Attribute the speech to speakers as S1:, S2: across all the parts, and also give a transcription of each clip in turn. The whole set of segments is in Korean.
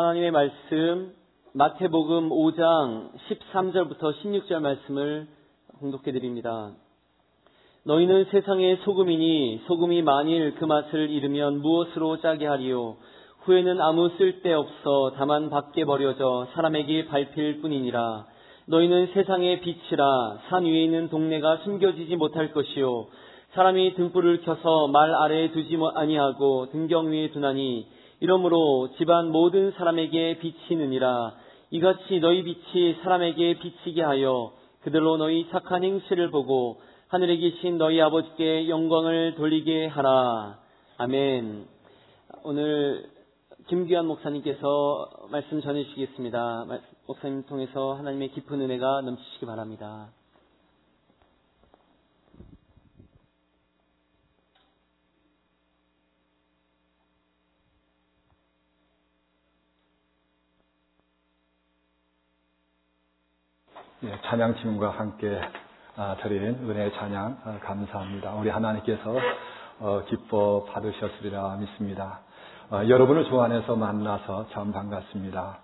S1: 하나님의 말씀 마태복음 5장 13절부터 16절 말씀을 공독해 드립니다. 너희는 세상의 소금이니 소금이 만일 그 맛을 잃으면 무엇으로 짜게 하리요? 후에는 아무 쓸데 없어 다만 밖에 버려져 사람에게 밟힐 뿐이니라. 너희는 세상의 빛이라 산 위에 있는 동네가 숨겨지지 못할 것이요. 사람이 등불을 켜서 말 아래에 두지 아니하고 등경 위에 두나니 이러므로 집안 모든 사람에게 비치느니라 이같이 너희 빛이 사람에게 비치게 하여 그들로 너희 착한 행실을 보고 하늘에 계신 너희 아버지께 영광을 돌리게 하라. 아멘. 오늘 김규환 목사님께서 말씀 전해주시겠습니다. 목사님 통해서 하나님의 깊은 은혜가 넘치시기 바랍니다.
S2: 찬양팀과 함께 아, 드린 은혜 찬양 아, 감사합니다. 우리 하나님께서 어, 기뻐 받으셨으리라 믿습니다. 어, 여러분을 주 안에서 만나서 참 반갑습니다.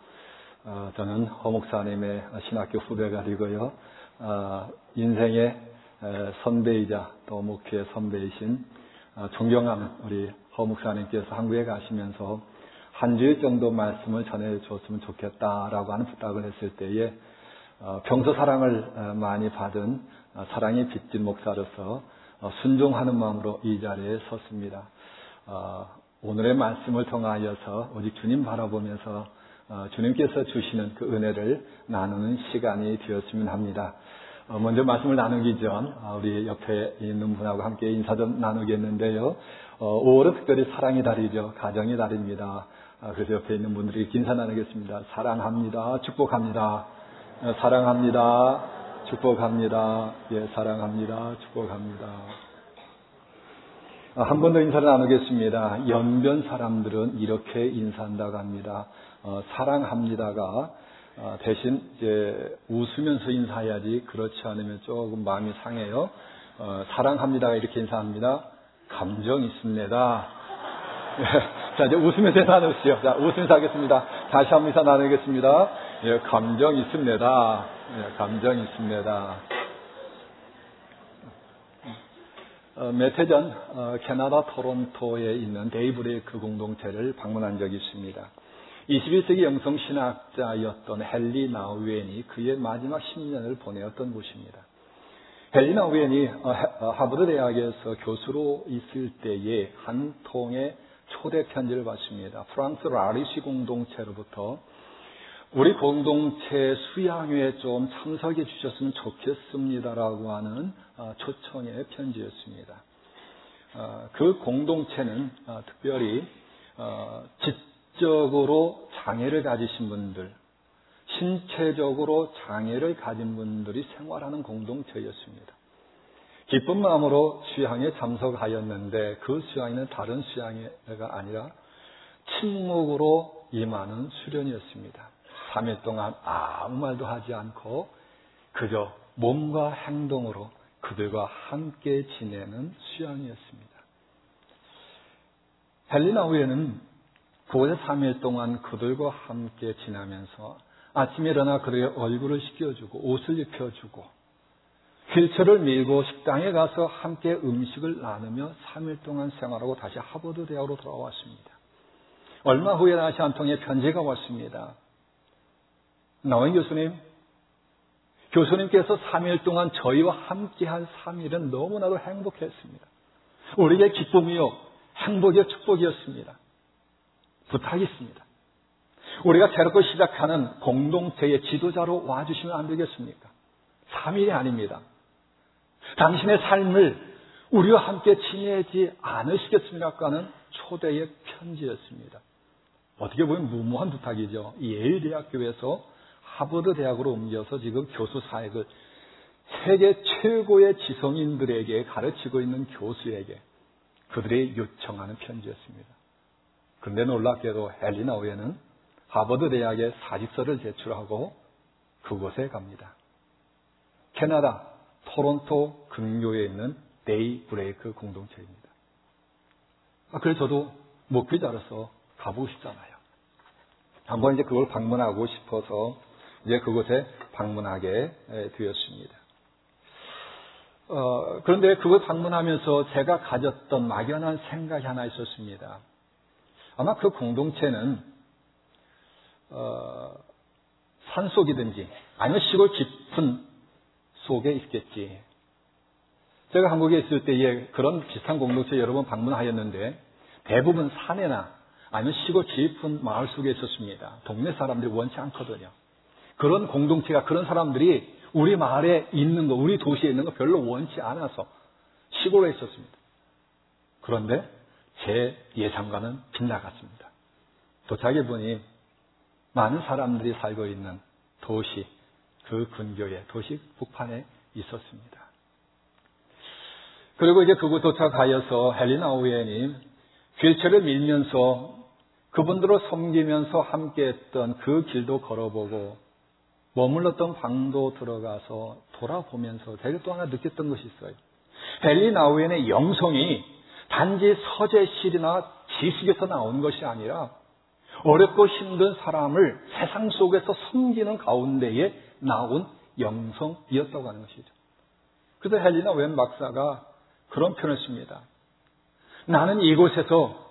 S2: 어, 저는 허 목사님의 신학교 후배가 되고요. 인생의 선배이자 또 목회 선배이신 존경하는 우리 허 목사님께서 한국에 가시면서 한 주일 정도 말씀을 전해줬으면 좋겠다라고 하는 부탁을 했을 때에 어, 평소 사랑을 어, 많이 받은 어, 사랑이 빚진 목사로서 순종하는 마음으로 이 자리에 섰습니다. 오늘의 말씀을 통하여서 오직 주님 바라보면서 주님께서 주시는 그 은혜를 나누는 시간이 되었으면 합니다. 먼저 말씀을 나누기 전 우리 옆에 있는 분하고 함께 인사 좀 나누겠는데요. 5월은 특별히 사랑의 달이죠. 가정의 달입니다. 그래서 옆에 있는 분들이 인사 나누겠습니다. 사랑합니다. 축복합니다. 어, 사랑합니다. 축복합니다. 예, 사랑합니다. 축복합니다. 어, 한번 더 인사를 나누겠습니다. 연변 사람들은 이렇게 인사한다고 합니다. 어, 사랑합니다가 어, 대신 이제 웃으면서 인사해야지 그렇지 않으면 조금 마음이 상해요. 어, 사랑합니다가 이렇게 인사합니다. 감정 있습니다. 자, 이제 웃으면서 나누시죠. 자, 웃으면서 하겠습니다. 다시 한번 인사 나누겠습니다. 예, 감정 있습니다. 예, 감정 있습니다. 어, 몇해 전 어, 캐나다 토론토에 있는 데이브레이크 공동체를 방문한 적이 있습니다. 21세기 영성 신학자였던 헨리 나우엔이 그의 마지막 10년을 보내었던 곳입니다. 헨리 나우엔이 어, 하버드 대학에서 교수로 있을 때에 한 통의 초대 편지를 받습니다. 프랑스 라리시 공동체로부터 우리 공동체 수양회에 좀 참석해 주셨으면 좋겠습니다라고 하는 어, 초청의 편지였습니다. 어, 그 공동체는 어, 특별히 지적으로 장애를 가지신 분들, 신체적으로 장애를 가진 분들이 생활하는 공동체였습니다. 기쁜 마음으로 수양에 참석하였는데 그 수양회는 다른 수양회가 아니라 침묵으로 임하는 수련이었습니다. 3일 동안 아무 말도 하지 않고 그저 몸과 행동으로 그들과 함께 지내는 수양이었습니다. 헬리나 후에는 그곳에 3일 동안 그들과 함께 지나면서 아침에 일어나 그들의 얼굴을 씻겨주고 옷을 입혀주고 휠체를 밀고 식당에 가서 함께 음식을 나누며 3일 동안 생활하고 다시 하버드 대학으로 돌아왔습니다. 얼마 후에 다시 한 통의 편지가 왔습니다. 나원 교수님, 교수님께서 3일 동안 저희와 함께한 3일은 너무나도 행복했습니다. 우리의 기쁨이요, 행복의 축복이었습니다. 부탁이 있습니다. 우리가 새롭게 시작하는 공동체의 지도자로 와주시면 안 되겠습니까? 3일이 아닙니다. 당신의 삶을 우리와 함께 지내지 않으시겠습니까? 하는 초대의 편지였습니다. 어떻게 보면 무모한 부탁이죠. 예일대학교에서 하버드 대학으로 옮겨서 지금 교수 사역을 세계 최고의 지성인들에게 가르치고 있는 교수에게 그들이 요청하는 편지였습니다. 그런데 놀랍게도 헨리 나우웬은 하버드 대학에 사직서를 제출하고 그곳에 갑니다. 캐나다 토론토 근교에 있는 데이 브레이크 한번 이제 그걸 방문하고 싶어서 이제 그곳에 방문하게 되었습니다. 어, 그런데 그걸 방문하면서 제가 가졌던 막연한 생각이 하나 있었습니다. 아마 그 공동체는 어, 산속이든지 아니면 시골 깊은 속에 있겠지. 제가 한국에 있을 때에 그런 비슷한 공동체 여러 번 방문하였는데 대부분 산에나 아니면 시골 깊은 마을 속에 있었습니다. 동네 사람들이 원치 않거든요. 그런 공동체가 그런 사람들이 우리 마을에 있는 거, 우리 도시에 있는 거 별로 원치 않아서 시골에 있었습니다. 그런데 제 예상과는 빗나갔습니다. 도착해 보니 많은 사람들이 살고 있는 도시, 그 근교에, 도시 북판에 있었습니다. 그리고 이제 그곳 도착하여서 헬리나 오웬이 휠체를 밀면서 그분들을 섬기면서 함께 했던 그 길도 걸어보고 머물렀던 방도 들어가서 돌아보면서 제가 또 하나 느꼈던 것이 있어요. 헨리 나우엔의 영성이 단지 서재실이나 지식에서 나온 것이 아니라 어렵고 힘든 사람을 세상 속에서 섬기는 가운데에 나온 영성이었다고 하는 것이죠. 그래서 헬리나 웬 박사가 그런 표현을 씁니다. 나는 이곳에서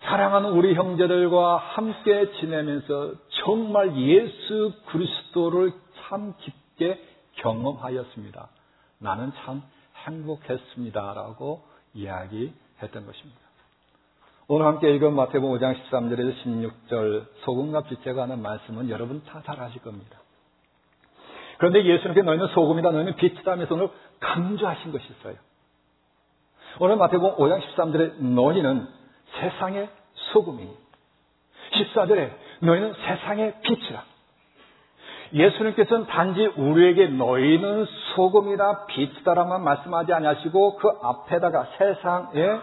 S2: 사랑하는 우리 형제들과 함께 지내면서 정말 예수 그리스도를 참 깊게 경험하였습니다. 나는 참 행복했습니다라고 이야기했던 것입니다. 오늘 함께 읽은 마태복음 5장 13절에서 16절 소금과 빛에 관한 말씀은 여러분 다 잘 아실 겁니다. 그런데 예수님께 너희는 소금이다 너희는 빛이다 하면서 오늘 강조하신 것이 있어요. 오늘 마태복음 5장 13절에 너희는 세상의 소금이 14절에 너희는 세상의 빛이라. 예수님께서는 단지 우리에게 너희는 소금이다 빛이다라만 말씀하지 아니하시고 그 앞에다가 세상의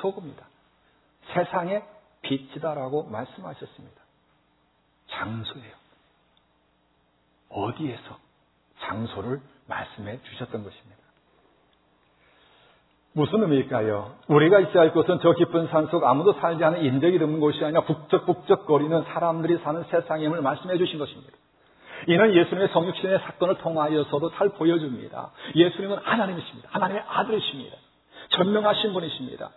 S2: 소금이다. 세상의 빛이다라고 말씀하셨습니다. 장소예요. 어디에서 장소를 말씀해 주셨던 것입니다. 무슨 의미일까요? 우리가 있어야 할 곳은 저 깊은 산속 아무도 살지 않은 인적이 드문 곳이 아니라 북적북적거리는 사람들이 사는 세상임을 말씀해 주신 것입니다. 이는 예수님의 성육신의 사건을 통하여서도 잘 보여줍니다. 예수님은 하나님이십니다. 하나님의 아들이십니다. 전명하신 분이십니다.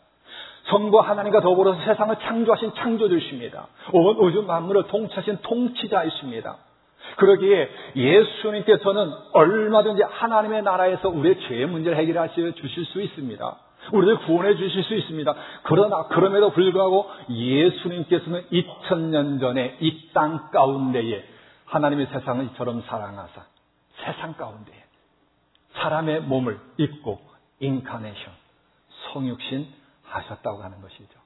S2: 성부 하나님과 더불어서 세상을 창조하신 창조주십니다. 온 우주 만물을 통치하신 통치자이십니다. 그러기에 예수님께서는 얼마든지 하나님의 나라에서 우리의 죄의 문제를 해결하시 주실 수 있습니다. 우리를 구원해 주실 수 있습니다. 그러나 그럼에도 불구하고 예수님께서는 2000년 전에 이 땅 가운데에 하나님의 세상을 이처럼 사랑하사 세상 가운데에 사람의 몸을 입고 인카네이션 성육신 하셨다고 하는 것이죠.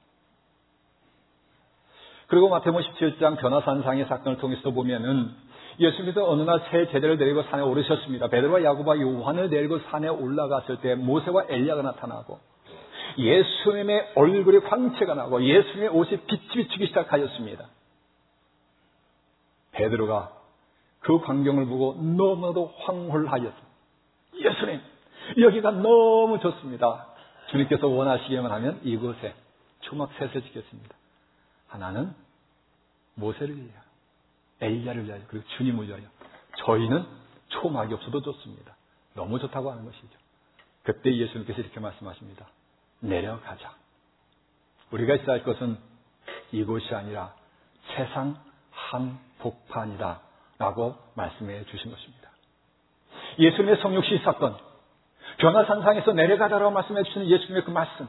S2: 그리고 마태복음 17장 변화산상의 사건을 통해서 보면은 예수님께서 어느 날 새 제자를 데리고 산에 오르셨습니다. 베드로와 야고보와 요한을 데리고 산에 올라갔을 때 모세와 엘리야가 나타나고 예수님의 얼굴에 광채가 나고 예수님의 옷이 빛이 비추기 시작하였습니다. 베드로가 그 광경을 보고 너무나도 황홀하였습니다. 예수님, 여기가 너무 좋습니다. 주님께서 원하시기만 하면 이곳에 초막 셋을 짓겠습니다. 하나는 모세를 위하여 엘리야를 위하여 그리고 주님을 위하여 저희는 초막이 없어도 좋습니다. 너무 좋다고 하는 것이죠. 그때 예수님께서 이렇게 말씀하십니다. 내려가자. 우리가 있어야 할 것은 이곳이 아니라 세상 한복판이다. 라고 말씀해 주신 것입니다. 예수님의 성육시 사건, 변화산상에서 내려가자라고 말씀해 주시는 예수님의 그 말씀,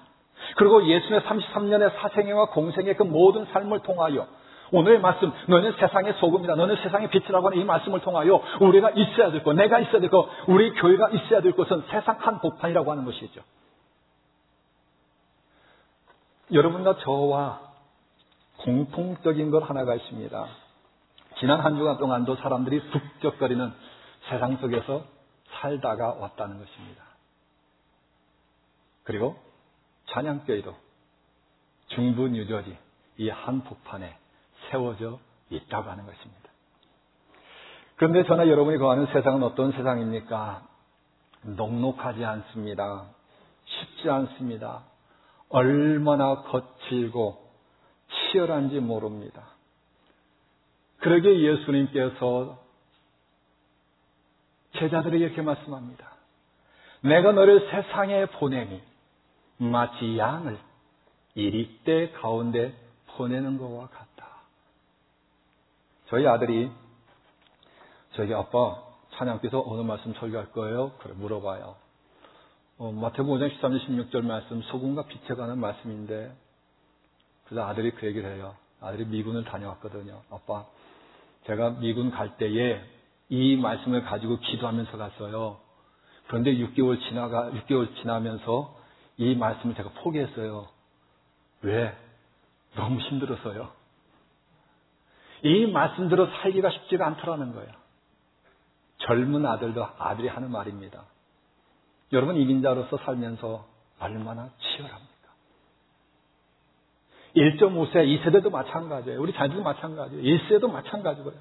S2: 그리고 예수님의 33년의 사생애와 공생의 그 모든 삶을 통하여 오늘의 말씀, 너는 세상의 소금이다. 너는 세상의 빛이라고 하는 이 말씀을 통하여 우리가 있어야 될 것, 내가 있어야 될 것, 우리 교회가 있어야 될 것은 세상 한 복판이라고 하는 것이죠. 여러분과 저와 공통적인 것 하나가 있습니다. 지난 한 주간 동안도 사람들이 북적거리는 세상 속에서 살다가 왔다는 것입니다. 그리고 찬양교회도 중부 뉴저지 이 한복판에 세워져 있다고 하는 것입니다. 그런데 저나 여러분이 거하는 세상은 어떤 세상입니까? 녹록하지 않습니다. 쉽지 않습니다. 얼마나 거칠고 치열한지 모릅니다. 그러게 예수님께서 제자들에게 이렇게 말씀합니다. 내가 너를 세상에 보내니 마치 양을 이리대 가운데 보내는 것과 같다. 저희 아들이 저희 아빠 찬양께서 어느 말씀 설교할 거예요? 그래 물어봐요. 어, 마태복음 5장 13절 16절 말씀 소금과 빛에 관한 말씀인데 그래서 아들이 그 얘기를 해요. 아들이 미군을 다녀왔거든요. 아빠 제가 미군 갈 때에 이 말씀을 가지고 기도하면서 갔어요. 그런데 6개월 지나가 6개월 지나면서 이 말씀을 제가 포기했어요. 왜? 너무 힘들어서요. 이 말씀대로 살기가 쉽지가 않더라는 거예요. 젊은 아들도 아들이 하는 말입니다. 여러분 이민자로서 살면서 얼마나 치열합니까? 1.5세, 2세대도 마찬가지예요. 우리 자녀도 마찬가지예요. 1세도 마찬가지고요.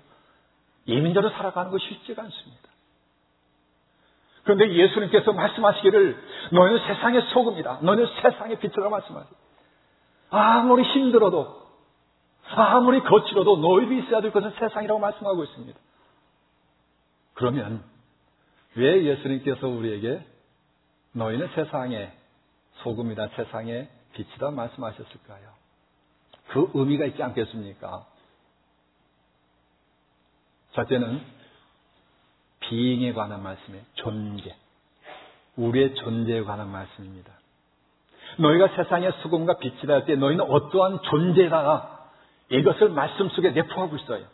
S2: 이민자로 살아가는 것이 쉽지가 않습니다. 그런데 예수님께서 말씀하시기를 너희는 세상의 소금이다. 너희는 세상의 빛이라 말씀하세요. 아무리 힘들어도 아무리 거칠어도 너희도 있어야 될 것은 세상이라고 말씀하고 있습니다. 그러면 왜 예수님께서 우리에게 너희는 세상의 소금이다, 세상의 빛이다 말씀하셨을까요? 그 의미가 있지 않겠습니까? 첫째는 비잉에 관한 말씀이에요. 존재. 우리의 존재에 관한 말씀입니다. 너희가 세상의 수금과 빛이다 할 때 너희는 어떠한 존재다. 이것을 말씀 속에 내포하고 있어요.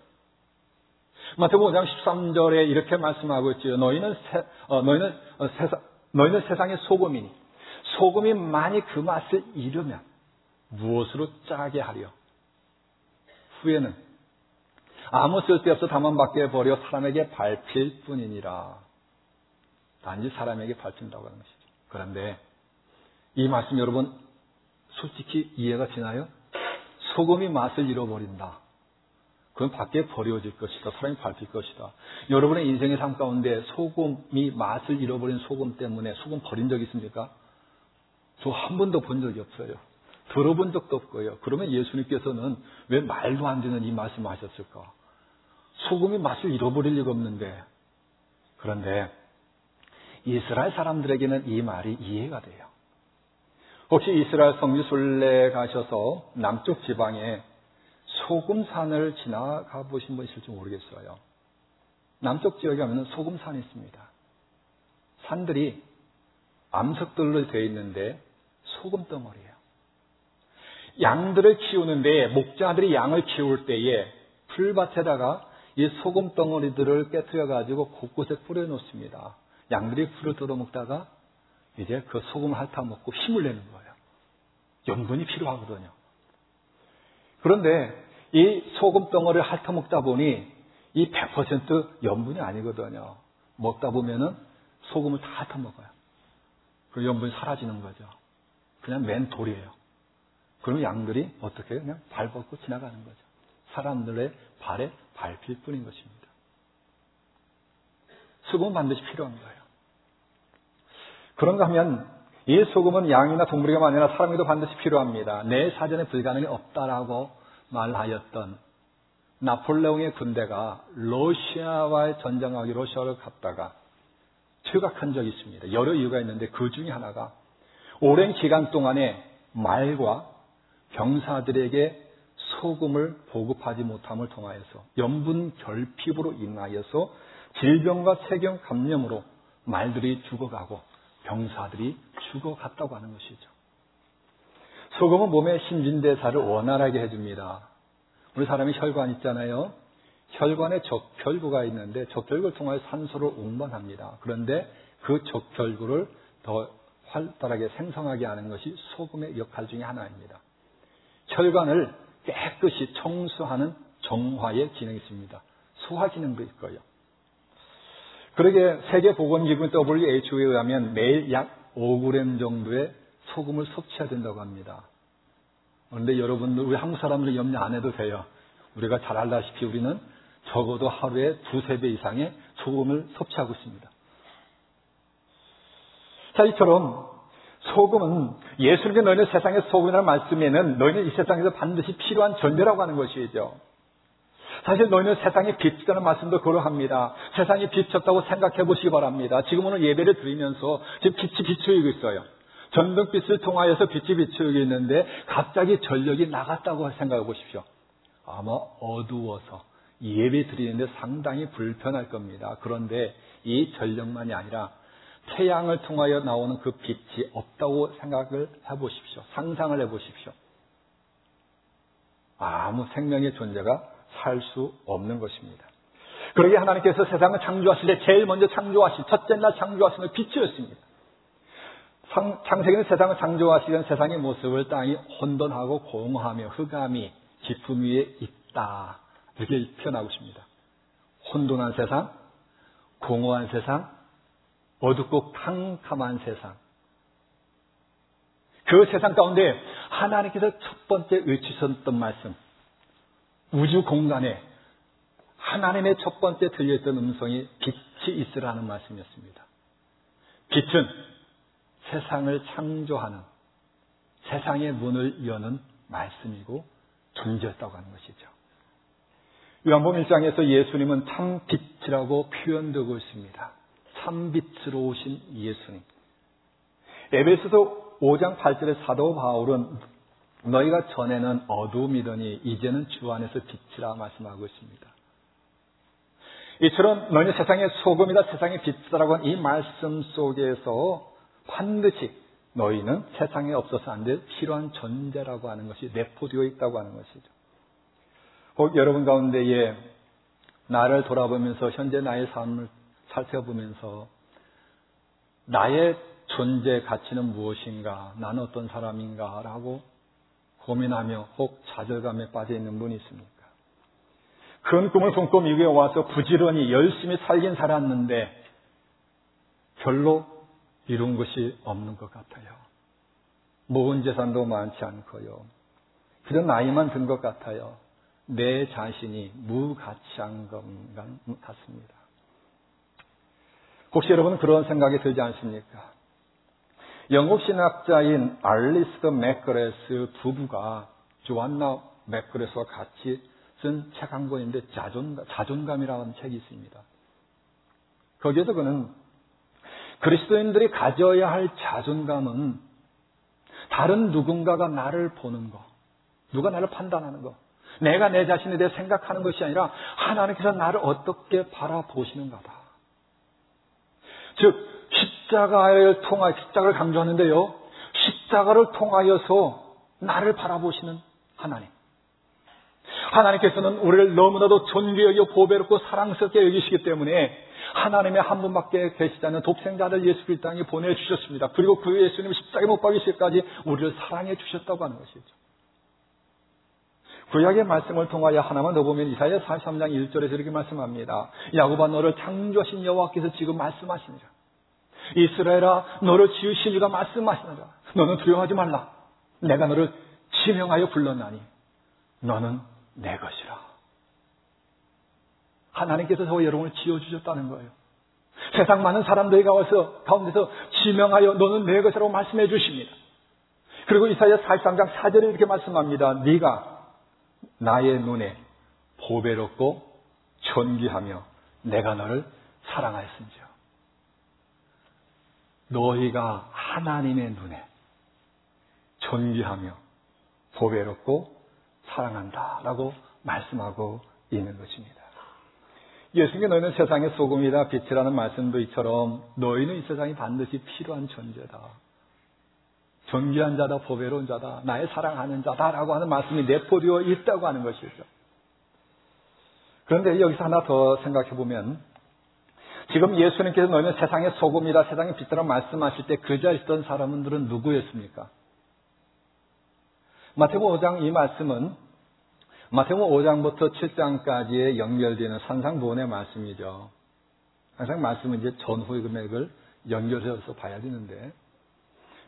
S2: 마태복음 5장 13절에 이렇게 말씀하고 있지요. 너희는 세, 어, 너희는 어, 세상 너희는 세상의 소금이니 소금이 많이 그 맛을 잃으면 무엇으로 짜게 하려? 후에는 아무 쓸데없어 다만 밖에 버려 사람에게 밟힐 뿐이니라. 단지 사람에게 밟힌다고 하는 것이죠. 그런데 이 말씀 여러분 솔직히 이해가 되나요? 소금이 맛을 잃어버린다. 그건 밖에 버려질 것이다. 사람이 밟힐 것이다. 여러분의 인생의 삶 가운데 소금이 맛을 잃어버린 소금 때문에 소금 버린 적 있습니까? 저 한 번도 본 적이 없어요. 들어본 적도 없고요. 그러면 예수님께서는 왜 말도 안 되는 이 말씀을 하셨을까? 소금이 맛을 잃어버릴 리가 없는데. 그런데 이스라엘 사람들에게는 이 말이 이해가 돼요. 혹시 이스라엘 성지 순례 가셔서 남쪽 지방에 소금산을 지나가 보신 분 있을지 모르겠어요. 남쪽 지역에 가면 소금산이 있습니다. 산들이 암석들로 되어 있는데 소금 덩어리예요. 양들을 키우는데 목자들이 양을 키울 때에 풀밭에다가 이 소금 덩어리들을 깨뜨려 가지고 곳곳에 뿌려 놓습니다. 양들이 풀을 뜯어 먹다가 이제 그 소금을 핥아 먹고 힘을 내는 거예요. 염분이 필요하거든요. 그런데 이 소금 덩어리를 핥아 먹다 보니 이 100% 염분이 아니거든요. 먹다 보면은 소금을 다 핥아 먹어요. 그 염분이 사라지는 거죠. 그냥 맨 돌이에요. 그러면 양들이 어떻게? 그냥 발벗고 지나가는 거죠. 사람들의 발에 밟힐 뿐인 것입니다. 수금은 반드시 필요한 거예요. 그런가 하면 이 소금은 양이나 동물에게만 아니라 사람에게도 반드시 필요합니다. 내 사전에 불가능이 없다라고 말하였던 나폴레옹의 군대가 러시아와의 전쟁하기 러시아를 갔다가 퇴각한 적이 있습니다. 여러 이유가 있는데 그 중에 하나가 오랜 기간 동안에 말과 병사들에게 소금을 보급하지 못함을 통하여서 염분 결핍으로 인하여서 질병과 세경 감염으로 말들이 죽어가고 병사들이 죽어갔다고 하는 것이죠. 소금은 몸의 신진대사를 원활하게 해줍니다. 우리 사람이 혈관 있잖아요. 혈관에 적혈구가 있는데 적혈구를 통하여 산소를 운반합니다. 그런데 그 적혈구를 더 활달하게 생성하게 하는 것이 소금의 역할 중의 하나입니다. 혈관을 깨끗이 청소하는 정화의 기능이 있습니다. 소화 기능도 있고요. 그러게 세계보건기구 WHO에 의하면 매일 약 5g 정도의 소금을 섭취해야 된다고 합니다. 그런데 여러분들, 우리 한국 사람들은 염려 안 해도 돼요. 우리가 잘 알다시피 우리는 적어도 하루에 두세 배 이상의 소금을 섭취하고 있습니다. 자, 이처럼 소금은 예수님께 너희는 세상의 소금이라는 말씀에는 너희는 이 세상에서 반드시 필요한 존재라고 하는 것이죠. 사실 너희는 세상의 빛이라는 말씀도 그러합니다. 세상이 비쳤다고 생각해 보시기 바랍니다. 지금 오늘 예배를 드리면서 지금 빛이 비추이고 있어요. 전등빛을 통하여서 빛이 비추이고 있는데 갑자기 전력이 나갔다고 생각해 보십시오. 아마 어두워서 예배 드리는데 상당히 불편할 겁니다. 그런데 이 전력만이 아니라 태양을 통하여 나오는 그 빛이 없다고 생각을 해 보십시오. 상상을 해 보십시오. 아무 생명의 존재가 살 수 없는 것입니다. 그러게 하나님께서 세상을 창조하실 때 제일 먼저 창조하신 첫째 날 창조하신 빛이었습니다. 창세기는 세상을 창조하시던 세상의 모습을 땅이 혼돈하고 공허하며 흑암이 깊음 위에 있다. 이렇게 표현하고 있습니다. 혼돈한 세상, 공허한 세상, 어둡고 캄캄한 세상. 그 세상 가운데 하나님께서 첫 번째 외치셨던 말씀, 우주 공간에 하나님의 첫 번째 들렸던 음성이 빛이 있으라는 말씀이었습니다. 빛은 세상을 창조하는 세상의 문을 여는 말씀이고 존재였다고 하는 것이죠. 요한복음 1장에서 예수님은 참 빛이라고 표현되고 있습니다. 참 빛으로 오신 예수님. 에베소서 5장 8절의 사도 바울은 너희가 전에는 어두움이더니 이제는 주 안에서 빛이라 말씀하고 있습니다. 이처럼 너희는 세상의 소금이다 세상의 빛이라고 하는 이 말씀 속에서 반드시 너희는 세상에 없어서 안 될 필요한 존재라고 하는 것이 내포되어 있다고 하는 것이죠. 혹 여러분 가운데에 나를 돌아보면서 현재 나의 삶을 살펴보면서 나의 존재 가치는 무엇인가? 나는 어떤 사람인가? 라고 고민하며 혹 좌절감에 빠져 있는 분이 있습니까? 큰 꿈을 품고 미국에 와서 부지런히 열심히 살긴 살았는데 별로 이룬 것이 없는 것 같아요. 모은 재산도 많지 않고요. 그런 나이만 든 것 같아요. 내 자신이 무가치한 것 같습니다. 혹시 여러분 그런 생각이 들지 않습니까? 영국 신학자인 알리스터 맥그래스 부부가 조안나 맥그레스와 같이 쓴 책 한 권인데 자존감, 자존감이라는 책이 있습니다. 거기에서 그는 그리스도인들이 가져야 할 자존감은 다른 누군가가 나를 보는 거, 누가 나를 판단하는 거, 내가 내 자신에 대해 생각하는 것이 아니라 하나님께서 나를 어떻게 바라보시는가다. 즉, 십자가를 통하여, 십자가를 강조하는데요. 십자가를 통하여서 나를 바라보시는 하나님. 하나님께서는 우리를 너무나도 존귀 여겨 보배롭고 사랑스럽게 여기시기 때문에 하나님의 한 분밖에 계시지 않는 독생자를 예수 그리스도 땅에 보내주셨습니다. 그리고 그 예수님 십자가에 못 박이실까지 우리를 사랑해 주셨다고 하는 것이죠. 구약의 말씀을 통하여 하나만 더 보면 이사야 43장 1절에서 이렇게 말씀합니다. 야곱아 너를 창조하신 여호와께서 지금 말씀하시니라. 이스라엘아 너를 지으신 이가 말씀하시느라. 너는 두려워하지 말라. 내가 너를 지명하여 불렀나니 너는 내 것이라. 하나님께서 저 여러분을 지어주셨다는 거예요. 세상 많은 사람들이 가서 가운데서 지명하여 너는 내 것이라고 말씀해 주십니다. 그리고 이사야 43장 4절에 이렇게 말씀합니다. 네가 나의 눈에 보배롭고 존귀하며 내가 너를 사랑하였습니다. 너희가 하나님의 눈에 존귀하며 보배롭고 사랑한다라고 말씀하고 있는 것입니다. 예수님께 너희는 세상의 소금이다 빛이라는 말씀도 이처럼 너희는 이 세상이 반드시 필요한 존재다. 존귀한 자다, 보배로운 자다, 나의 사랑하는 자다라고 하는 말씀이 내포되어 있다고 하는 것이죠. 그런데 여기서 하나 더 생각해 보면 지금 예수님께서 너희는 세상의 소금이다, 세상의 빛이라 말씀하실 때 그 자리에 있던 사람들은 누구였습니까? 마태복음 5장 이 말씀은 마태복음 5장부터 7장까지에 연결되는 산상보원의 말씀이죠. 항상 말씀은 이제 전후의 금액을 연결해서 봐야 되는데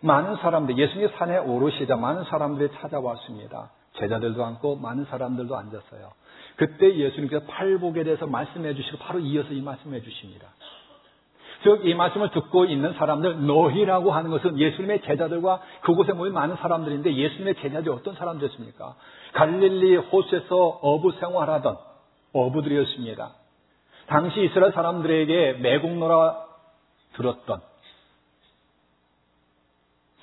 S2: 많은 사람들, 예수님 산에 오르시자 많은 사람들이 찾아왔습니다. 제자들도 앉고 많은 사람들도 앉았어요. 그때 예수님께서 팔복에 대해서 말씀해 주시고 바로 이어서 이 말씀해 주십니다. 즉, 이 말씀을 듣고 있는 사람들, 너희라고 하는 것은 예수님의 제자들과 그곳에 모인 많은 사람들인데 예수님의 제자들이 어떤 사람들이었습니까? 갈릴리 호수에서 어부 생활하던 어부들이었습니다. 당시 이스라엘 사람들에게 매국노라 들었던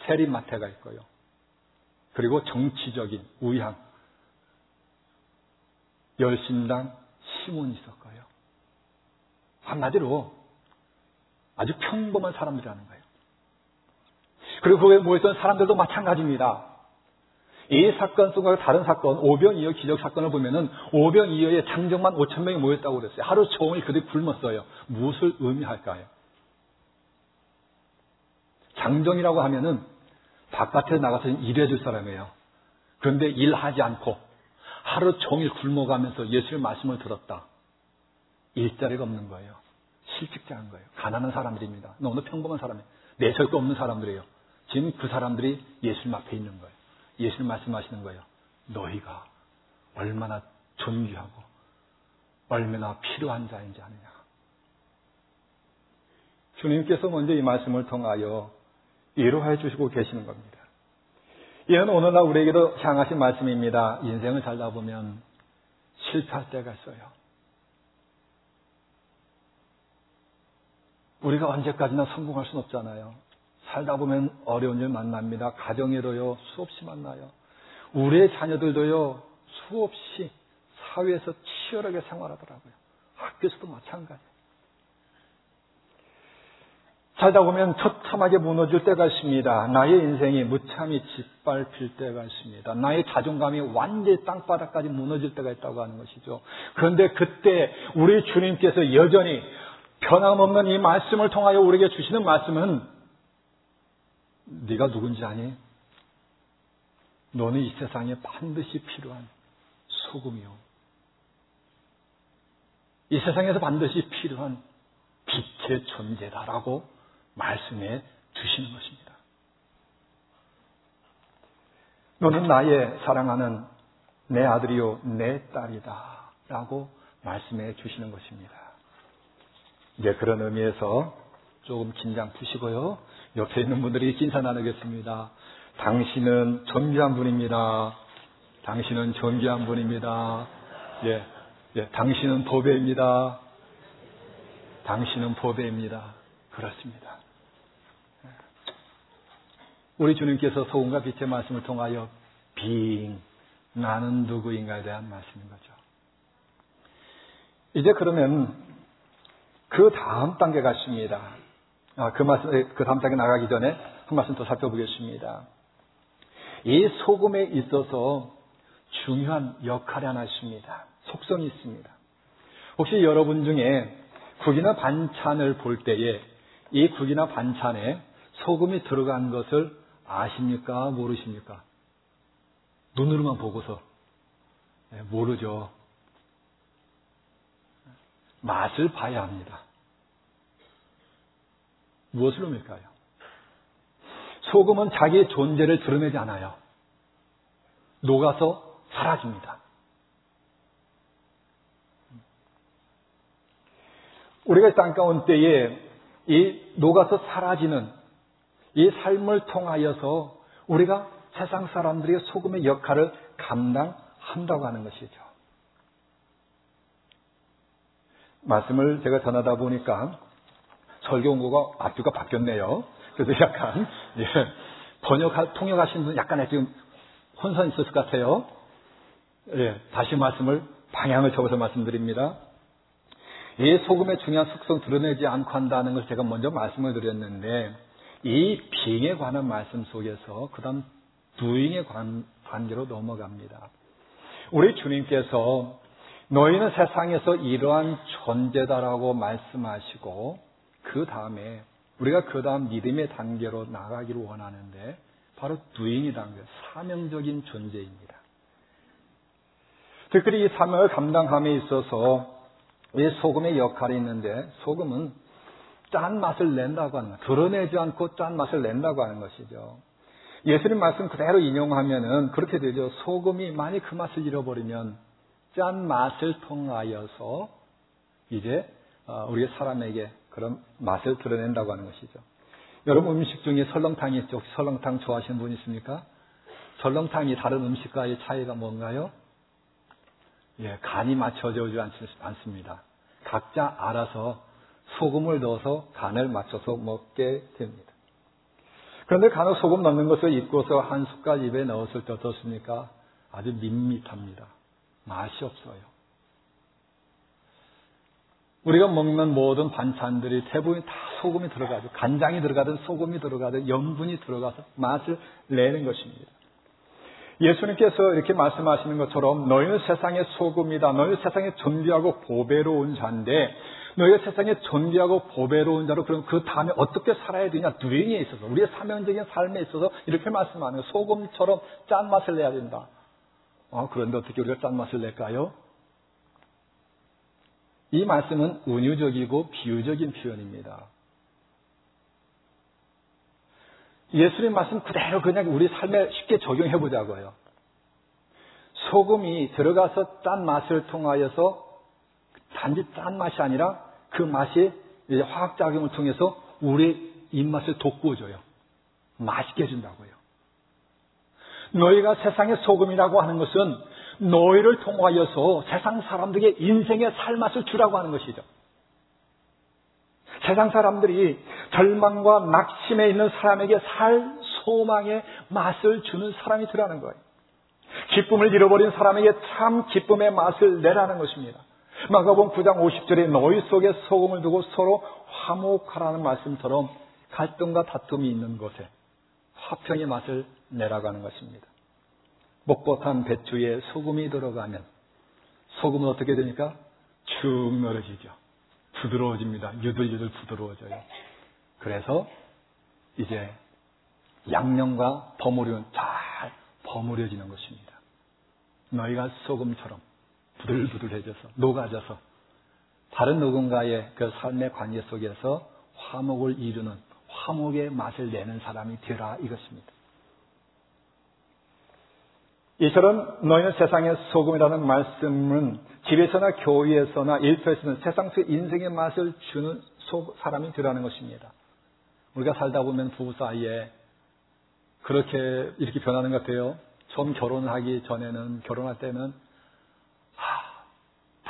S2: 세리마태가 있고요. 그리고 정치적인 우향, 열심당 시몬이 있었고요. 한마디로 아주 평범한 사람들이라는 거예요. 그리고 거기에 모였던 사람들도 마찬가지입니다. 이 사건 속과 다른 사건, 오병이어 기적 사건을 보면은 오병이어에 장정만 5천 명이 모였다고 그랬어요. 하루 종일 그들이 굶었어요. 무엇을 의미할까요? 장정이라고 하면은 바깥에 나가서 일해줄 사람이에요. 그런데 일하지 않고 하루 종일 굶어가면서 예수의 말씀을 들었다. 일자리가 없는 거예요. 실직자인 거예요. 가난한 사람들입니다. 너무 평범한 사람이에요. 내설 도 없는 사람들이에요. 지금 그 사람들이 예수님 앞에 있는 거예요. 예수님 말씀하시는 거예요. 너희가 얼마나 존귀하고 얼마나 필요한 자인지 아느냐. 주님께서 먼저 이 말씀을 통하여 위로해 주시고 계시는 겁니다. 이는 오늘날 우리에게도 향하신 말씀입니다. 인생을 살다 보면 실패할 때가 있어요. 우리가 언제까지나 성공할 수는 없잖아요. 살다 보면 어려운 일 만납니다. 가정에도요, 수없이 만나요. 우리의 자녀들도요, 수없이 사회에서 치열하게 생활하더라고요. 학교에서도 마찬가지. 살다 보면 처참하게 무너질 때가 있습니다. 나의 인생이 무참히 짓밟힐 때가 있습니다. 나의 자존감이 완전히 땅바닥까지 무너질 때가 있다고 하는 것이죠. 그런데 그때 우리 주님께서 여전히 변함없는 이 말씀을 통하여 우리에게 주시는 말씀은 네가 누군지 아니? 너는 이 세상에 반드시 필요한 소금이요. 이 세상에서 반드시 필요한 빛의 존재다라고 말씀해 주시는 것입니다. 너는 나의 사랑하는 내 아들이요, 내 딸이다. 라고 말씀해 주시는 것입니다. 이제 그런 의미에서 조금 긴장 푸시고요. 옆에 있는 분들이 진사 나누겠습니다. 당신은 존귀한 분입니다. 당신은 존귀한 분입니다. 예, 예, 당신은 보배입니다. 당신은 보배입니다. 그렇습니다. 우리 주님께서 소금과 빛의 말씀을 통하여 빙 나는 누구인가에 대한 말씀인 거죠. 이제 그러면 그 다음 단계가 있습니다. 아, 그 말씀, 그 다음 단계 나가기 전에 한 말씀 더 살펴보겠습니다. 이 소금에 있어서 중요한 역할이 하나 있습니다. 속성이 있습니다. 혹시 여러분 중에 국이나 반찬을 볼 때에 이 국이나 반찬에 소금이 들어간 것을 아십니까? 모르십니까? 눈으로만 보고서 네, 모르죠. 맛을 봐야 합니다. 무엇을 의미할까요? 소금은 자기의 존재를 드러내지 않아요. 녹아서 사라집니다. 우리가 땅 가운데에 이 녹아서 사라지는 이 삶을 통하여서 우리가 세상 사람들의 소금의 역할을 감당한다고 하는 것이죠. 말씀을 제가 전하다 보니까 설교 온거가 앞뒤가 바뀌었네요. 그래서 약간 예, 번역 통역하신 분 약간의 지금 혼선 있었을 것 같아요. 예, 다시 말씀을 방향을 접어서 말씀드립니다. 이 소금의 중요한 속성 드러내지 않고 한다는 것을 제가 먼저 말씀을 드렸는데 이 빙에 관한 말씀 속에서 그 다음 두잉의 관계로 넘어갑니다. 우리 주님께서 너희는 세상에서 이러한 존재다라고 말씀하시고 그 다음에 우리가 그 다음 믿음의 단계로 나가기를 원하는데 바로 두잉이 단계, 사명적인 존재입니다. 특별히 이 사명을 감당함에 있어서 이 소금의 역할이 있는데 소금은 짠 맛을 낸다고 하는 것, 드러내지 않고 짠 맛을 낸다고 하는 것이죠. 예수님 말씀 그대로 인용하면은 그렇게 되죠. 소금이 많이 그 맛을 잃어버리면 짠 맛을 통하여서 이제 어, 우리 사람에게 그런 맛을 드러낸다고 하는 것이죠. 여러분 음식 중에 설렁탕이 있죠. 설렁탕 좋아하시는 분 있습니까? 설렁탕이 다른 음식과의 차이가 뭔가요? 예, 간이 맞춰져 오지 않습니다. 각자 알아서 소금을 넣어서 간을 맞춰서 먹게 됩니다. 그런데 간혹 소금 넣는 것을 잊고서 한 숟갈 입에 넣었을 때 어떻습니까? 아주 밋밋합니다. 맛이 없어요. 우리가 먹는 모든 반찬들이 대부분 다 소금이 들어가죠. 간장이 들어가든 소금이 들어가든 염분이 들어가서 맛을 내는 것입니다. 예수님께서 이렇게 말씀하시는 것처럼 너희는 세상의 소금이다. 너희는 세상에 존귀하고 보배로운 자인데 너희가 세상에 존귀하고 보배로운 자로 그럼 그 다음에 어떻게 살아야 되냐? 누행에 있어서 우리의 사명적인 삶에 있어서 이렇게 말씀하는 거예요. 소금처럼 짠 맛을 내야 된다. 아, 그런데 어떻게 우리가 짠 맛을 낼까요? 이 말씀은 은유적이고 비유적인 표현입니다. 예수님 말씀 그대로 그냥 우리 삶에 쉽게 적용해 보자고요. 소금이 들어가서 짠 맛을 통하여서 단지 짠 맛이 아니라 그 맛이 화학작용을 통해서 우리 입맛을 돋구어줘요. 맛있게 해준다고요. 너희가 세상의 소금이라고 하는 것은 너희를 통하여서 세상 사람들에게 인생의 살맛을 주라고 하는 것이죠. 세상 사람들이 절망과 낙심에 있는 사람에게 살 소망의 맛을 주는 사람이 되라는 거예요. 기쁨을 잃어버린 사람에게 참 기쁨의 맛을 내라는 것입니다. 마가복음 9장 50절에 너희 속에 소금을 두고 서로 화목하라는 말씀처럼 갈등과 다툼이 있는 곳에 화평의 맛을 내라고 하는 것입니다. 목보탄 배추에 소금이 들어가면 소금은 어떻게 되니까 축 늘어지죠. 부드러워집니다. 유들유들 부드러워져요. 그래서 이제 양념과 버무리는 잘 버무려지는 것입니다. 너희가 소금처럼 부들부들해져서 녹아져서 다른 누군가의 그 삶의 관계 속에서 화목을 이루는 화목의 맛을 내는 사람이 되라 이것입니다. 이처럼 너희는 세상의 소금이라는 말씀은 집에서나 교회에서나 일터에서는 세상 속 인생의 맛을 주는 사람이 되라는 것입니다. 우리가 살다 보면 부부 사이에 그렇게 이렇게 변하는 것 같아요. 처음 결혼하기 전에는 결혼할 때는 아,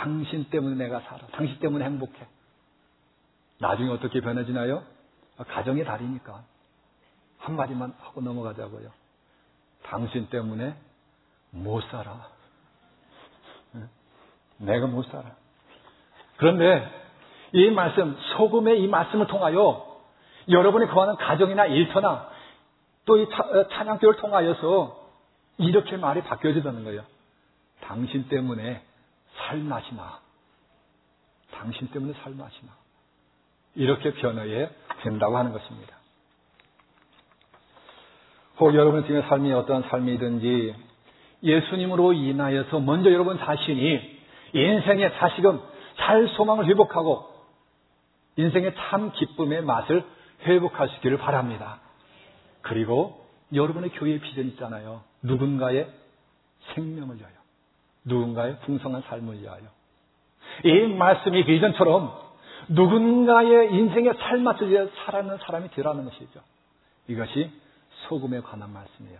S2: 당신 때문에 내가 살아. 당신 때문에 행복해. 나중에 어떻게 변해지나요? 가정의 달이니까 한마디만 하고 넘어가자고요. 당신 때문에 못 살아. 내가 못 살아. 그런데 이 말씀, 소금의 이 말씀을 통하여 여러분이 거하는 가정이나 일터나 또 이 찬양교를 통하여서 이렇게 말이 바뀌어지다는 거예요. 당신 때문에 살맛이 나. 당신 때문에 살맛이 나. 이렇게 변화에 된다고 하는 것입니다. 혹 여러분 지금 삶이 어떠한 삶이든지 예수님으로 인하여서 먼저 여러분 자신이 인생의 다시금 살 소망을 회복하고 인생의 참 기쁨의 맛을 회복하시기를 바랍니다. 그리고 여러분의 교회의 비전 있잖아요. 누군가의 생명을 위하여, 누군가의 풍성한 삶을 위하여. 이 말씀이 비전처럼 누군가의 인생의 삶맛을 위해 살아가는 사람이 되라는 것이죠. 이것이 소금에 관한 말씀이에요.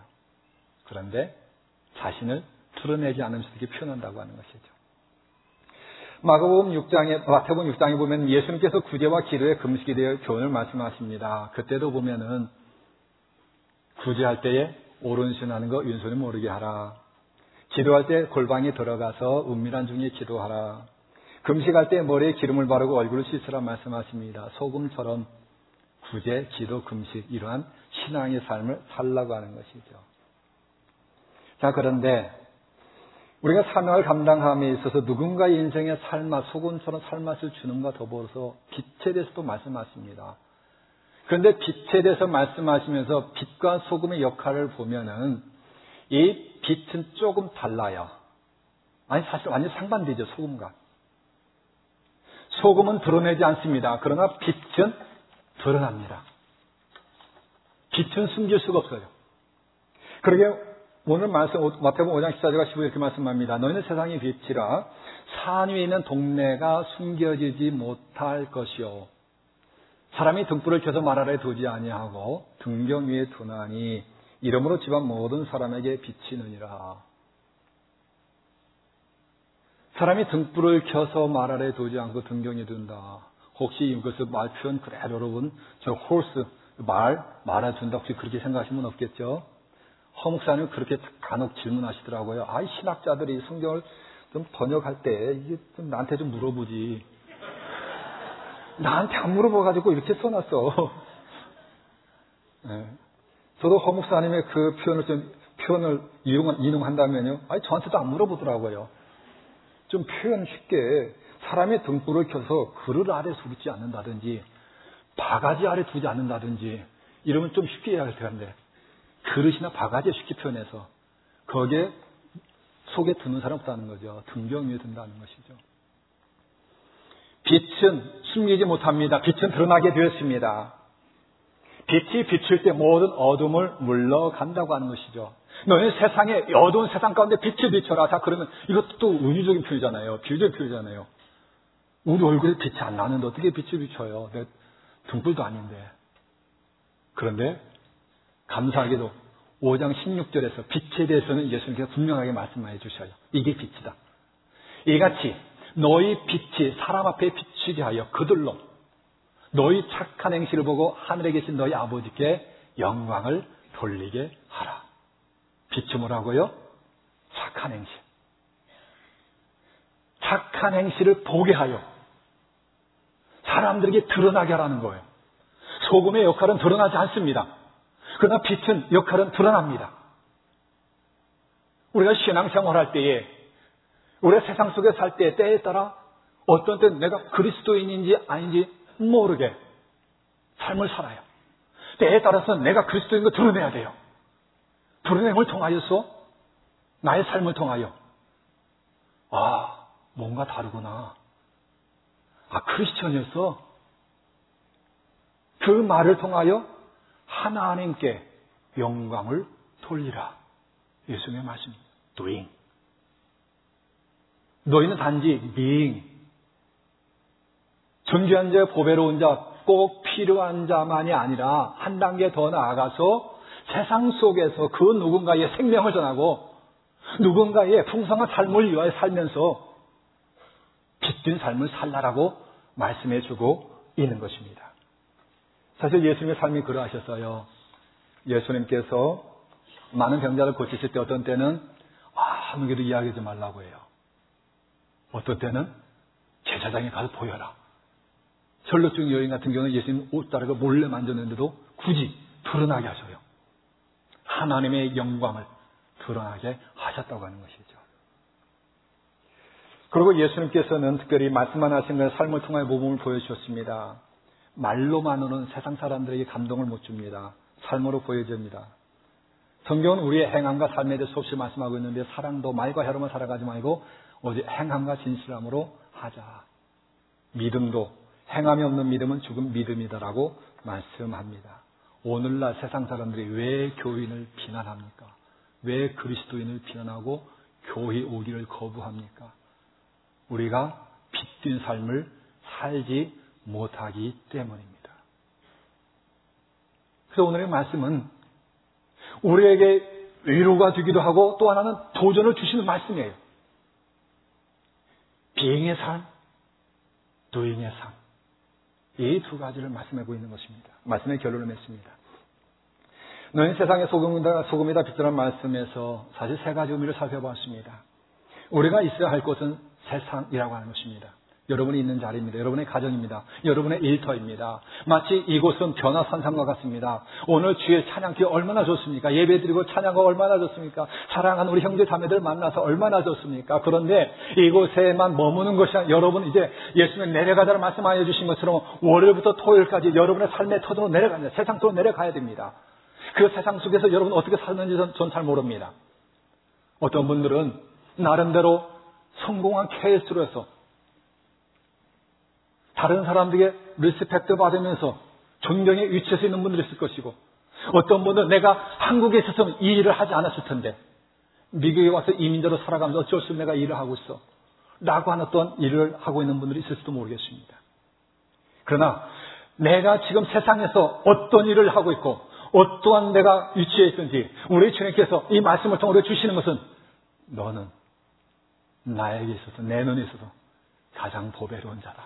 S2: 그런데 자신을 드러내지 이렇게 표현한다고 하는 것이죠. 마가복음 6장에 마태복음 6장에 보면 예수님께서 구제와 기도의 금식에 대해 교훈을 말씀하십니다. 그때도 보면은 구제할 때에 오른손 하는 거 왼손이 모르게 하라. 기도할 때 골방에 들어가서 은밀한 중에 기도하라. 금식할 때 머리에 기름을 바르고 얼굴을 씻으라 말씀하십니다. 소금처럼 구제, 기도, 금식 이러한 신앙의 삶을 살라고 하는 것이죠. 자, 그런데 우리가 사명을 감당함에 있어서 누군가의 인생의 삶맛, 소금처럼 삶맛을 주는 것과 더불어서 빛에 대해서도 말씀하십니다. 그런데 빛에 대해서 말씀하시면서 빛과 소금의 역할을 보면은 이 빛은 조금 달라요. 아니, 사실 완전 상반되죠, 소금과. 소금은 드러내지 않습니다. 그러나 빛은 드러납니다. 빛은 숨길 수가 없어요. 그러게 오늘 말씀 마태복음 5장 14절과 15절 이렇게 말씀합니다. 너희는 세상의 빛이라 산 위에 있는 동네가 숨겨지지 못할 것이요. 사람이 등불을 켜서 말 아래 두지 아니하고 등경 위에 두나니 이름으로 집안 모든 사람에게 비치느니라. 사람이 등불을 켜서 말 아래 두지 않고 등경에 둔다. 혹시 이것을 말 표현 그래도 여러분 저 홀스 말 말아 둔다 혹시 그렇게 생각하시면 없겠죠? 허목사님 그렇게 간혹 질문하시더라고요. 아이 신학자들이 성경을 좀 번역할 때 이게 좀 나한테 좀 물어보지. 나한테 안 물어봐가지고 이렇게 써놨어. 네. 저도 허 목사님의 그 표현을 좀 표현을 이용, 한다면요 아니 저한테도 안 물어보더라고요. 좀 표현 쉽게 사람의 등불을 켜서 그릇 아래 두지 않는다든지 바가지 아래 두지 않는다든지 이러면 좀 쉽게 해야 할 텐데 그릇이나 바가지에 쉽게 표현해서 거기에 속에 드는 사람 없다는 거죠. 등경 위에 든다는 것이죠. 빛은 숨기지 못합니다. 빛은 드러나게 되었습니다. 빛이 비출 때 모든 어둠을 물러간다고 하는 것이죠. 너는 세상에 어두운 세상 가운데 빛을 비춰라. 자 그러면 이것도 또 의유적인 표현이잖아요. 비유적인 표현이잖아요. 우리 얼굴에 빛이 안 나는데 어떻게 빛을 비춰요? 내 등불도 아닌데. 그런데 감사하게도 5장 16절에서 빛에 대해서는 예수님께서 분명하게 말씀해 주셔요. 이게 빛이다. 이같이 너희 빛이 사람 앞에 비추게 하여 그들로 너희 착한 행실을 보고 하늘에 계신 너희 아버지께 영광을 돌리게 하라. 빛이 뭐라고요? 착한 행실. 착한 행실을 보게 하여 사람들에게 드러나게 하라는 거예요. 소금의 역할은 드러나지 않습니다. 그러나 빛은 역할은 드러납니다. 우리가 신앙생활 할 때에, 우리가 세상 속에 살 때, 때에 따라 어떤 때는 내가 그리스도인인지 아닌지 모르게 삶을 살아요. 때에 따라서 내가 그리스도인 거 드러내야 돼요. 드러냄을 통하여서 나의 삶을 통하여 아 뭔가 다르구나. 아 크리스천이었어. 그 말을 통하여 하나님께 영광을 돌리라. 예수님의 말씀. doing. 너희는 단지 being. 존귀한 자, 보배로운 자, 꼭 필요한 자만이 아니라 한 단계 더 나아가서 세상 속에서 그 누군가의 생명을 전하고 누군가의 풍성한 삶을 위하여 살면서 빛진 삶을 살라라고 말씀해 주고 있는 것입니다. 사실 예수님의 삶이 그러하셨어요. 예수님께서 많은 병자를 고치실 때 어떤 때는 아무게도 이야기하지 말라고 해요. 어떤 때는 제사장에 가서 보여라. 철로중 여인 같은 경우는 예수님 옷 따르고 몰래 만졌는데도 굳이 드러나게 하셔요. 하나님의 영광을 드러나게 하셨다고 하는 것이죠. 그리고 예수님께서는 특별히 말씀만 하신 것 삶을 통해 모범을 보여주셨습니다. 말로만으로는 세상 사람들에게 감동을 못 줍니다. 삶으로 보여줍니다. 성경은 우리의 행함과 삶에 대해서 수없이 말씀하고 있는데 사랑도 말과 혀로만 살아가지 말고 오직 행함과 진실함으로 하자. 믿음도 행함이 없는 믿음은 죽은 믿음이다라고 말씀합니다. 오늘날 세상 사람들이 왜 교인을 비난합니까? 왜 그리스도인을 비난하고 교회 오기를 거부합니까? 우리가 빛뀐 삶을 살지 못하기 때문입니다. 그래서 오늘의 말씀은 우리에게 위로가 되기도 하고 또 하나는 도전을 주시는 말씀이에요. 비행의 삶, 도잉의 삶. 이 두 가지를 말씀하고 있는 것입니다. 말씀의 결론을 맺습니다. 너희 세상의 소금이다, 소금이다 빛이라는 말씀에서 사실 세 가지 의미를 살펴봤습니다. 우리가 있어야 할 곳은 세상이라고 하는 것입니다. 여러분이 있는 자리입니다. 여러분의 가정입니다. 여러분의 일터입니다. 마치 이곳은 변화산상과 같습니다. 오늘 주의 찬양기 얼마나 좋습니까? 예배드리고 찬양가 얼마나 좋습니까? 사랑하는 우리 형제 자매들 만나서 얼마나 좋습니까? 그런데 이곳에만 머무는 것이 아니라 여러분 이제 예수님 내려가자를 말씀하여 주신 것처럼 월요일부터 토요일까지 여러분의 삶의 터전으로 내려갑니다. 세상 속으로 내려가야 됩니다. 그 세상 속에서 여러분 어떻게 사는지 전 잘 모릅니다. 어떤 분들은 나름대로 성공한 케이스로 해서 다른 사람들에게 respect 받으면서 존경의 위치에서 있는 분들이 있을 것이고 어떤 분은 내가 한국에 있어서는 이 일을 하지 않았을 텐데 미국에 와서 이민자로 살아가면서 어쩔 수 없이 내가 일을 하고 있어 라고 하는 어떤 일을 하고 있는 분들이 있을지도 모르겠습니다. 그러나 내가 지금 세상에서 어떤 일을 하고 있고 어떠한 내가 위치에 있든지 우리 주님께서 이 말씀을 통해 주시는 것은 너는 나에게 있어서, 내 눈에 있어서 가장 보배로운 자다.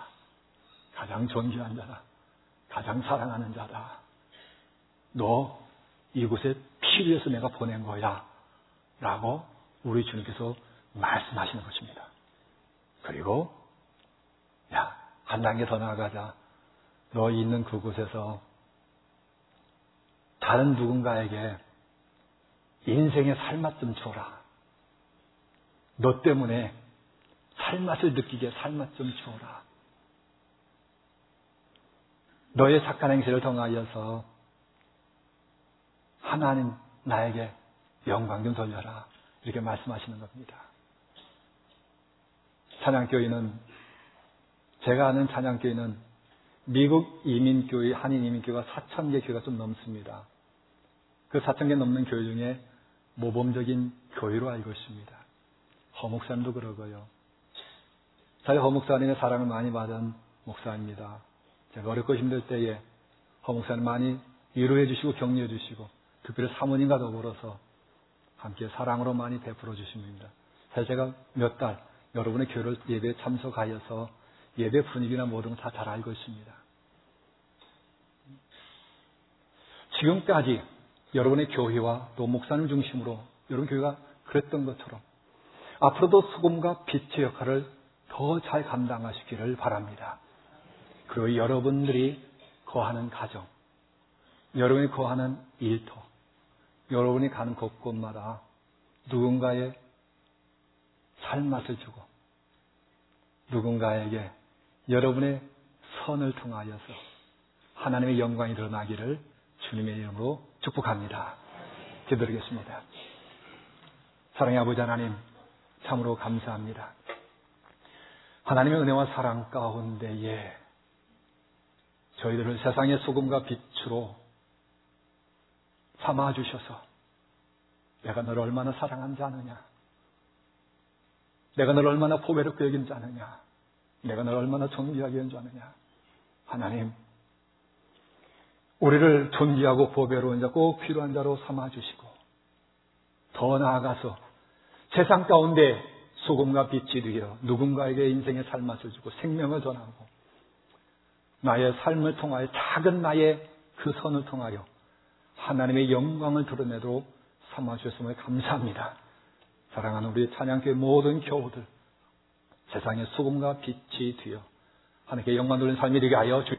S2: 가장 존귀한 자다. 가장 사랑하는 자다. 너 이곳에 위해서 내가 보낸 거야. 라고 우리 주님께서 말씀하시는 것입니다. 그리고, 야, 한 단계 더 나아가자. 너 있는 그곳에서 다른 누군가에게 인생의 살맛 좀 줘라. 너 때문에 살맛을 느끼게 살맛 좀 줘라. 너의 착한 행실을 통하여서 하나님 나에게 영광 좀 돌려라. 이렇게 말씀하시는 겁니다. 찬양교회는 제가 아는 찬양교회는 미국 이민교회, 한인 이민교회가 4천 개 교회가 좀 넘습니다. 그 4천 개 넘는 교회 중에 모범적인 교회로 알고 있습니다. 허목사님도 그러고요. 저희 허목사님의 사랑을 많이 받은 목사입니다. 제가 어렵고 힘들 때에 허목사님 많이 위로해 주시고 격려해 주시고 특별히 사모님과 더불어서 함께 사랑으로 많이 베풀어 주십니다. 사실 제가 몇 달 여러분의 교회를 예배에 참석하여서 예배 분위기나 모든 걸 다 잘 알고 있습니다. 지금까지 여러분의 교회와 또 목사님 중심으로 여러분 교회가 그랬던 것처럼 앞으로도 수금과 빛의 역할을 더 잘 감당하시기를 바랍니다. 그리고 여러분들이 거하는 가정, 여러분이 거하는 일터, 여러분이 가는 곳곳마다 누군가의 살맛을 주고 누군가에게 여러분의 선을 통하여서 하나님의 영광이 드러나기를 주님의 이름으로 축복합니다. 기도드리겠습니다. 사랑의 아버지 하나님, 참으로 감사합니다. 하나님의 은혜와 사랑 가운데에 저희들을 세상의 소금과 빛으로 삼아 주셔서 내가 너를 얼마나 사랑한지 아느냐? 내가 너를 얼마나 포배롭게 여긴지 아느냐? 내가 너를 얼마나 존귀하게 여긴지 아느냐? 하나님, 우리를 존귀하고 보배로운 자, 꼭 필요한 자로 삼아주시고, 더 나아가서 세상 가운데 소금과 빛이 되어 누군가에게 인생의 살맛을 주고 생명을 전하고, 나의 삶을 통하여 작은 나의 그 선을 통하여 하나님의 영광을 드러내도록 삼아주셨음을 감사합니다. 사랑하는 우리 찬양교회 모든 교우들, 세상의 소금과 빛이 되어 하나님께 영광 돌리는 삶이 되게 하여 주